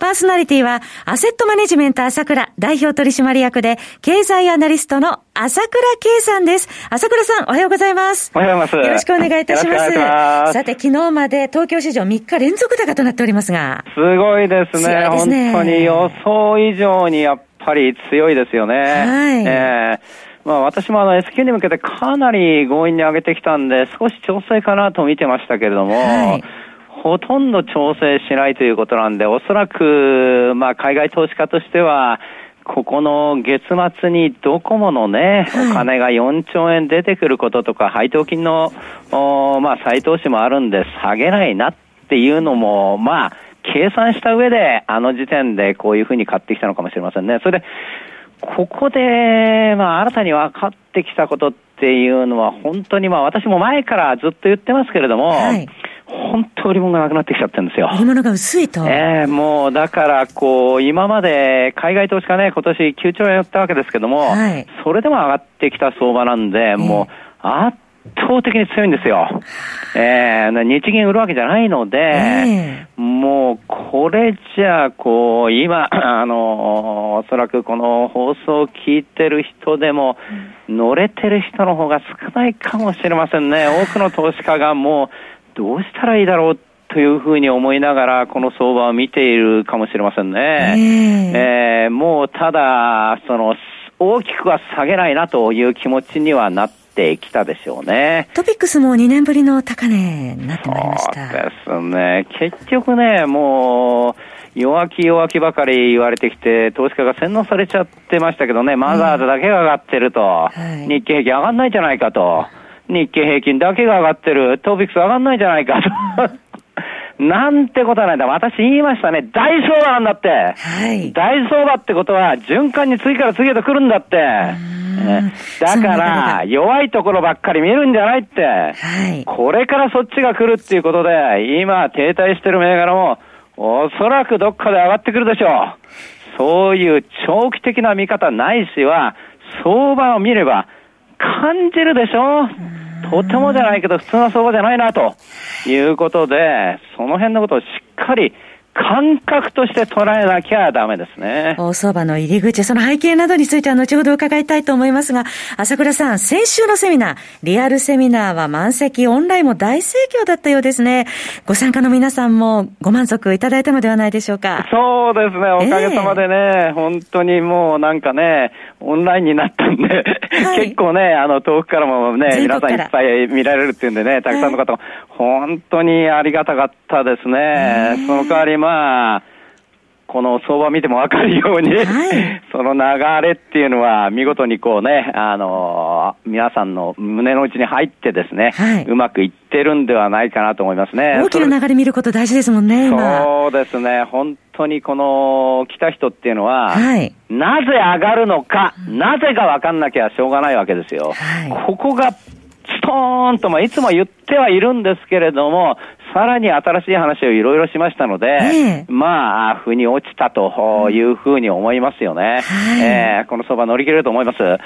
パーソナリティは、アセットマネジメント朝倉代表取締役で、経済アナリストの朝倉圭さんです。朝倉さん、おはようございます。おはようございます。よろしくお願いいたします。ますさて、昨日まで東京市場3日連続高となっておりますが。すごいですね。すね本当に予想以上にやっぱり強いですよね。はい。えーまあ、私もあの S q に向けてかなり強引に上げてきたんで、少し調整かなと見てましたけれども、はいほとんど調整しないということなんで、おそらく、まあ、海外投資家としては、ここの月末にドコモのね、お金が4兆円出てくることとか、配当金の、まあ、再投資もあるんで、下げないなっていうのも、まあ、計算した上で、あの時点でこういうふうに買ってきたのかもしれませんね。それで、ここで、まあ、新たに分かってきたことっていうのは、本当にまあ、私も前からずっと言ってますけれども、はい本当売り物がなくなってきちゃってるんですよ。売り物が薄いと。ええー、もうだからこう、今まで海外投資家ね、今年9兆円売ったわけですけども、はい、それでも上がってきた相場なんで、もう圧倒的に強いんですよ。えー、日銀売るわけじゃないので、えー、もうこれじゃあ、こう、今、あの、おそらくこの放送を聞いてる人でも、乗れてる人の方が少ないかもしれませんね。多くの投資家がもう、どうしたらいいだろうというふうに思いながら、この相場を見ているかもしれませんね。えー、えー、もうただ、その、大きくは下げないなという気持ちにはなってきたでしょうね。トピックスも2年ぶりの高値になってまいりました。そうですね。結局ね、もう、弱気弱気ばかり言われてきて、投資家が洗脳されちゃってましたけどね、マザーズだけが上がってると、はい、日経平均上がんないじゃないかと。日経平均だけが上がってる、トーピックス上がんないじゃないかと。なんてことはないんだ。私言いましたね。大相場なんだって。はい。大相場ってことは、循環に次から次へと来るんだって。だから、弱いところばっかり見るんじゃないって。はい。これからそっちが来るっていうことで、今停滞してる銘柄も、おそらくどっかで上がってくるでしょう。そういう長期的な見方ないしは、相場を見れば、感じるでしょとてもじゃないけど、普通の相場じゃないな、ということで、その辺のことをしっかり感覚として捉えなきゃダメですね。大相場の入り口、その背景などについては後ほど伺いたいと思いますが、朝倉さん、先週のセミナー、リアルセミナーは満席、オンラインも大盛況だったようですね。ご参加の皆さんもご満足いただいたのではないでしょうか。そうですね、おかげさまでね、えー、本当にもうなんかね、オンラインになったんで、はい、結構ね、あの、遠くからもね、皆さんいっぱい見られるっていうんでね、たくさんの方も、本当にありがたかったですね。その代わりまあ、この相場見てもわかるように、はい、その流れっていうのは見事にこうね、あのー、皆さんの胸の内に入ってですね、はい、うまくいってるんではないかなと思いますね。大きな流れ見ること大事ですもんね、そうですね。本当にこの来た人っていうのは、はい、なぜ上がるのか、なぜかわかんなきゃしょうがないわけですよ。ここがストーンと、まあ、いつも言ってはいるんですけれども、さらに新しい話をいろいろしましたので、えー、まあ、腑に落ちたというふうに思いますよね。はい、えー、この相場乗り切れると思います。はい、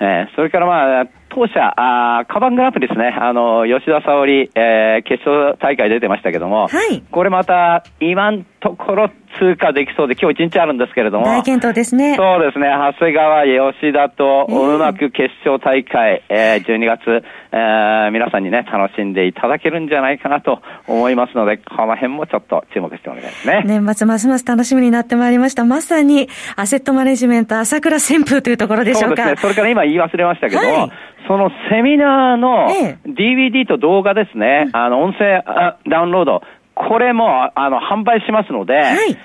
えー、それからまあ、当社、あカバングランプリですね、あの、吉田沙保里、えー、決勝大会出てましたけども、はい、これまた、今んところ通過できそうで、今日一日あるんですけれども、大検討ですね。そうですね、長谷川、吉田と、うまく決勝大会、えー、12月、えー、皆さんにね、楽しんでいただけるんじゃないかなと思いますので、この辺もちょっと注目してお願いしますね。年末ますます楽しみになってまいりました。まさに、アセットマネジメント朝倉旋風というところでしょうか。そうですね。それから今言い忘れましたけど、はいそのセミナーの DVD と動画ですね、あの音声ダウンロード、これも、あの、販売しますので、はい、ぜ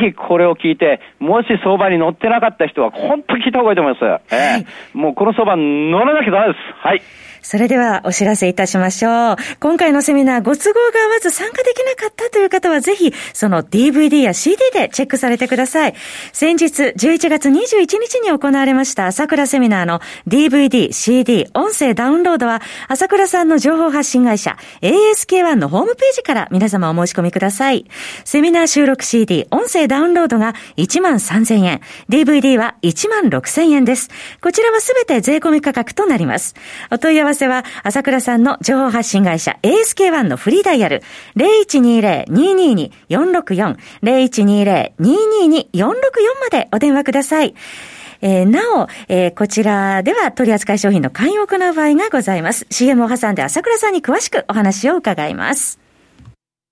ひこれを聞いて、もし相場に乗ってなかった人は、本当聞いた方がいいと思います。はい、えー、もうこの相場乗らなきゃダメです。はい。それではお知らせいたしましょう。今回のセミナーご都合が合わず参加できなかったという方はぜひその DVD や CD でチェックされてください。先日11月21日に行われました朝倉セミナーの DVD、CD、音声ダウンロードは朝倉さんの情報発信会社 ASK1 のホームページから皆様お申し込みください。セミナー収録 CD、音声ダウンロードが1万3000円、DVD は1万6000円です。こちらはすべて税込み価格となります。お問い合わせは、朝倉さんの情報発信会社 ASK1 のフリーダイヤル0120-222-464 0120-222-464までお電話ください。えー、なお、えー、こちらでは取扱い商品の勧誘を行う場合がございます。CM を挟んで朝倉さんに詳しくお話を伺います。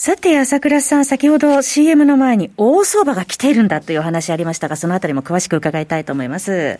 さて、朝倉さん、先ほど CM の前に大相場が来ているんだという話ありましたが、そのあたりも詳しく伺いたいと思います。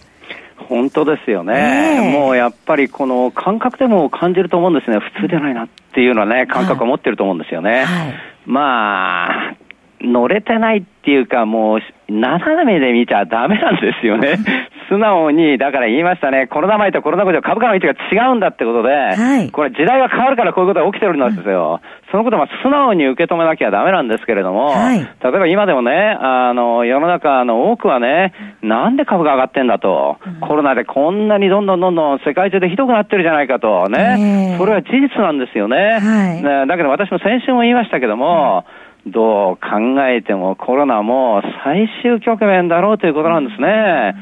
本当ですよね、もうやっぱりこの感覚でも感じると思うんですね、普通じゃないなっていうのはね、感覚を持ってると思うんですよね。はい、まあ乗れてないっていうか、もう、斜めで見ちゃダメなんですよね。素直に、だから言いましたね、コロナ前とコロナ後で株価の位置が違うんだってことで、はい、これ時代が変わるからこういうことが起きてるんですよ。うん、そのことは素直に受け止めなきゃダメなんですけれども、はい、例えば今でもね、あの、世の中の多くはね、なんで株が上がってんだと、うん、コロナでこんなにどんどんどんどん世界中でひどくなってるじゃないかとね、それは事実なんですよね。はい、だけど私も先週も言いましたけども、うんどう考えてもコロナも最終局面だろうということなんですね。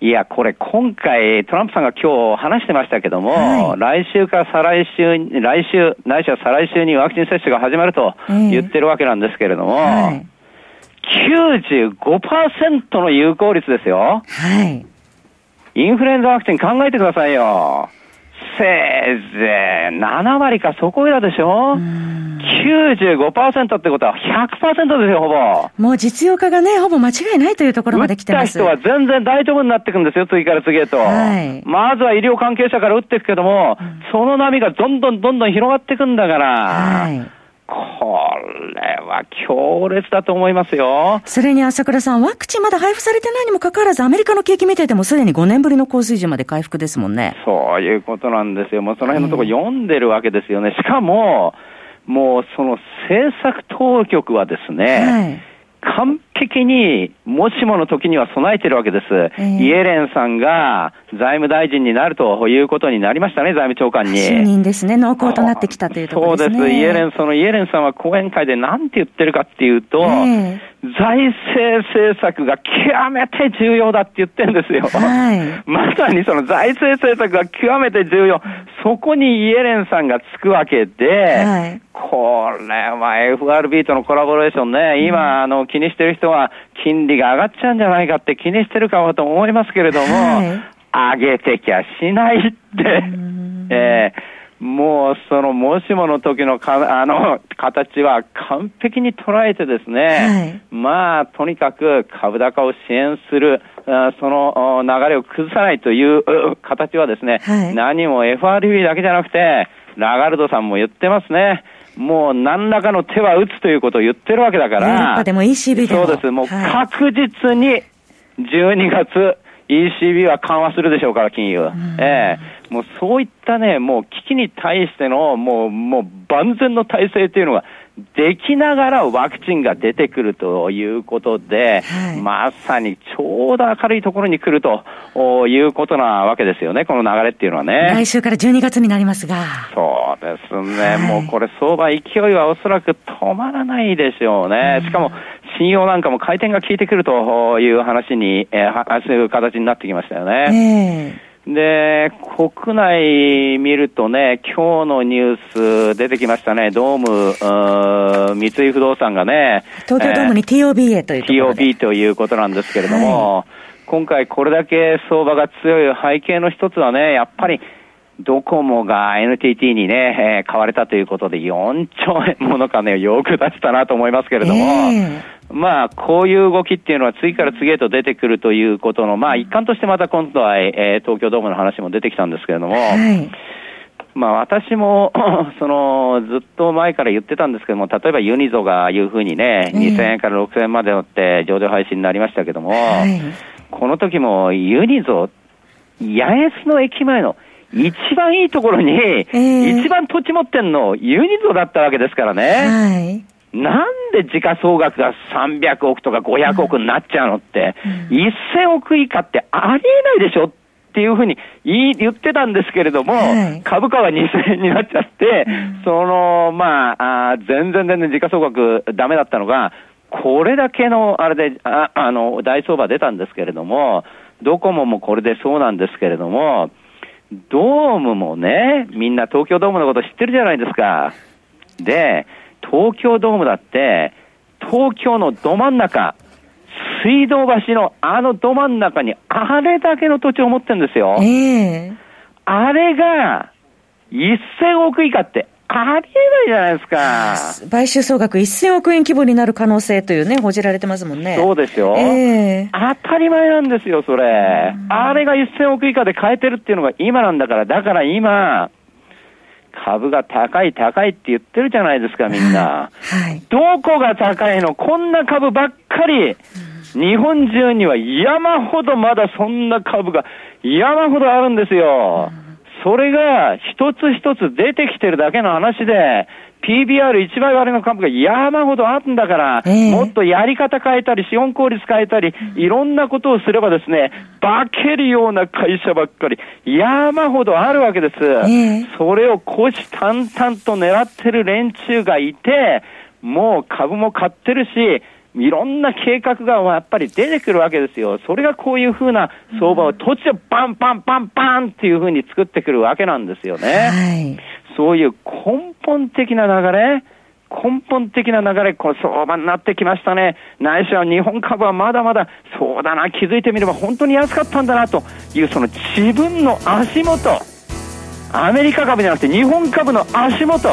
いや、これ今回、トランプさんが今日話してましたけども、はい、来週か再来週、来週、ないしは再来週にワクチン接種が始まると言ってるわけなんですけれども、はい、95%の有効率ですよ。はい。インフルエンザワクチン考えてくださいよ。せいぜい7割かそこいらでしょ ?95% ってことは100%ですよ、ほぼ。もう実用化がね、ほぼ間違いないというところまで来てます。打った人は全然大丈夫になっていくんですよ、次から次へと。はい、まずは医療関係者から打っていくけども、うん、その波がどんどんどんどん広がっていくんだから。はいこれは強烈だと思いますよ。それに朝倉さん、ワクチンまだ配布されてないにもかかわらず、アメリカの景気見ててもすでに5年ぶりの高水準まで回復ですもんね。そういうことなんですよ。もうその辺のところ読んでるわけですよね。しかも、もうその政策当局はですね、はい完璧に、もしもの時には備えてるわけです。えー、イエレンさんが財務大臣になるということになりましたね、財務長官に。就任ですね、濃厚となってきたというところですね。そうです。イエレン、そのイエレンさんは講演会で何て言ってるかっていうと、えー、財政政策が極めて重要だって言ってるんですよ。はい、まさにその財政政策が極めて重要。そこにイエレンさんがつくわけで、はい、これは FRB とのコラボレーションね、今、あの、気にしてる人は、金利が上がっちゃうんじゃないかって気にしてるかもと思いますけれども、はい、上げてきゃしないって、えー、もうその、もしもの時のか、あの、形は完璧に捉えてですね、はい、まあ、とにかく株高を支援する、その流れを崩さないという形はですね、はい、何も FRB だけじゃなくて、ラガルドさんも言ってますね。もう何らかの手は打つということを言ってるわけだから。ヨーロッパでも ECB でも。そうです。もう確実に12月、ECB は緩和するでしょうから、金融。ええー、もうそういったね、もう危機に対しての、もう、もう万全の体制というのができながらワクチンが出てくるということで、はい、まさにちょうど明るいところに来るということなわけですよね、この流れっていうのはね。来週から12月になりますが。そうですね、はい、もうこれ相場勢いはおそらく止まらないでしょうね。しかも、信用なんかも回転が効いてくるという話に、えー、そういう形になってきましたよね。えーで、国内見るとね、今日のニュース出てきましたね、ドーム、三井不動産がね、東京ドームに TOB へというところで、TOB ということなんですけれども、はい、今回これだけ相場が強い背景の一つはね、やっぱり、ドコモが NTT にね、えー、買われたということで4兆円もの金をよく出したなと思いますけれども、えーまあ、こういう動きっていうのは次から次へと出てくるということの、まあ、一環としてまた今度は、えー、東京ドームの話も出てきたんですけれども、はい、まあ、私も そのずっと前から言ってたんですけども、例えばユニゾがいうふうにね、2000円から6000円まで乗って上場配信になりましたけども、はい、この時もユニゾ、八重洲の駅前の一番いいところに、えー、一番土地持ってんの、ユニゾだったわけですからね。はい。なんで時価総額が300億とか500億になっちゃうのって、うん、1000億以下ってありえないでしょっていうふうに言言ってたんですけれども、はい、株価が2000円になっちゃって、うん、その、まあ、あ全然全然時価総額ダメだったのが、これだけの、あれで、ああの、大相場出たんですけれども、ドコモもこれでそうなんですけれども、ドームもね、みんな東京ドームのこと知ってるじゃないですか。で、東京ドームだって、東京のど真ん中、水道橋のあのど真ん中にあれだけの土地を持ってるんですよ。えー、あれが1000億以下ってありえないじゃないですか。買収総額1000億円規模になる可能性というね、報じられてますもんね。そうですよ。えー、当たり前なんですよ、それ。あれが1000億以下で買えてるっていうのが今なんだから、だから今、株が高い高いって言ってるじゃないですか、みんな。はい、どこが高いの？こんな株ばっかり。日本中には山ほどまだそんな株が山ほどあるんですよ。それが一つ一つ出てきてるだけの話で、PBR1 倍割れの株が山ほどあるんだから、えー、もっとやり方変えたり、資本効率変えたり、いろんなことをすればですね、化けるような会社ばっかり、山ほどあるわけです。えー、それを虎視眈々と狙ってる連中がいて、もう株も買ってるし、いろんな計画がやっぱり出てくるわけですよ。それがこういうふうな相場を突如バンバンバンバンっていうふうに作ってくるわけなんですよね。はい、そういう根本的な流れ、根本的な流れ、この相場になってきましたね。ないしは日本株はまだまだ、そうだな、気づいてみれば本当に安かったんだなという、その自分の足元、アメリカ株じゃなくて日本株の足元、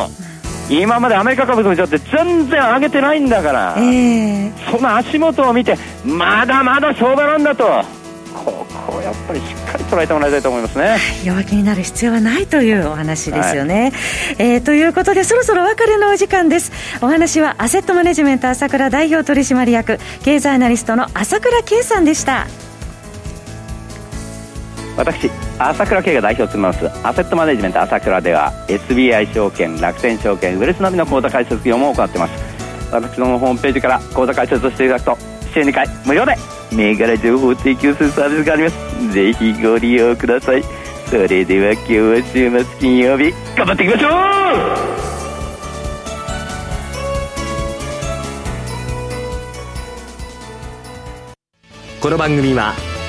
今までアメリカ株の上って全然上げてないんだから、えー、その足元を見てまだまだ相場なんだと。ここをやっぱりしっかり捉えてもらいたいと思いますね。弱気になる必要はないというお話ですよね、はい、えー、ということでそろそろお別れのお時間です。お話はアセットマネジメント朝倉代表取締役経済アナリストの朝倉圭さんでした私朝倉慶が代表を務めますアセットマネジメント朝倉では SBI 証券楽天証券ウェルスナビの口座開設業務を行っています。私のホームページから口座開設をしていただくと週2回無料で銘柄情報を提供するサービスがあります。ぜひご利用ください。それでは今日は週末金曜日頑張っていきましょうこの番組は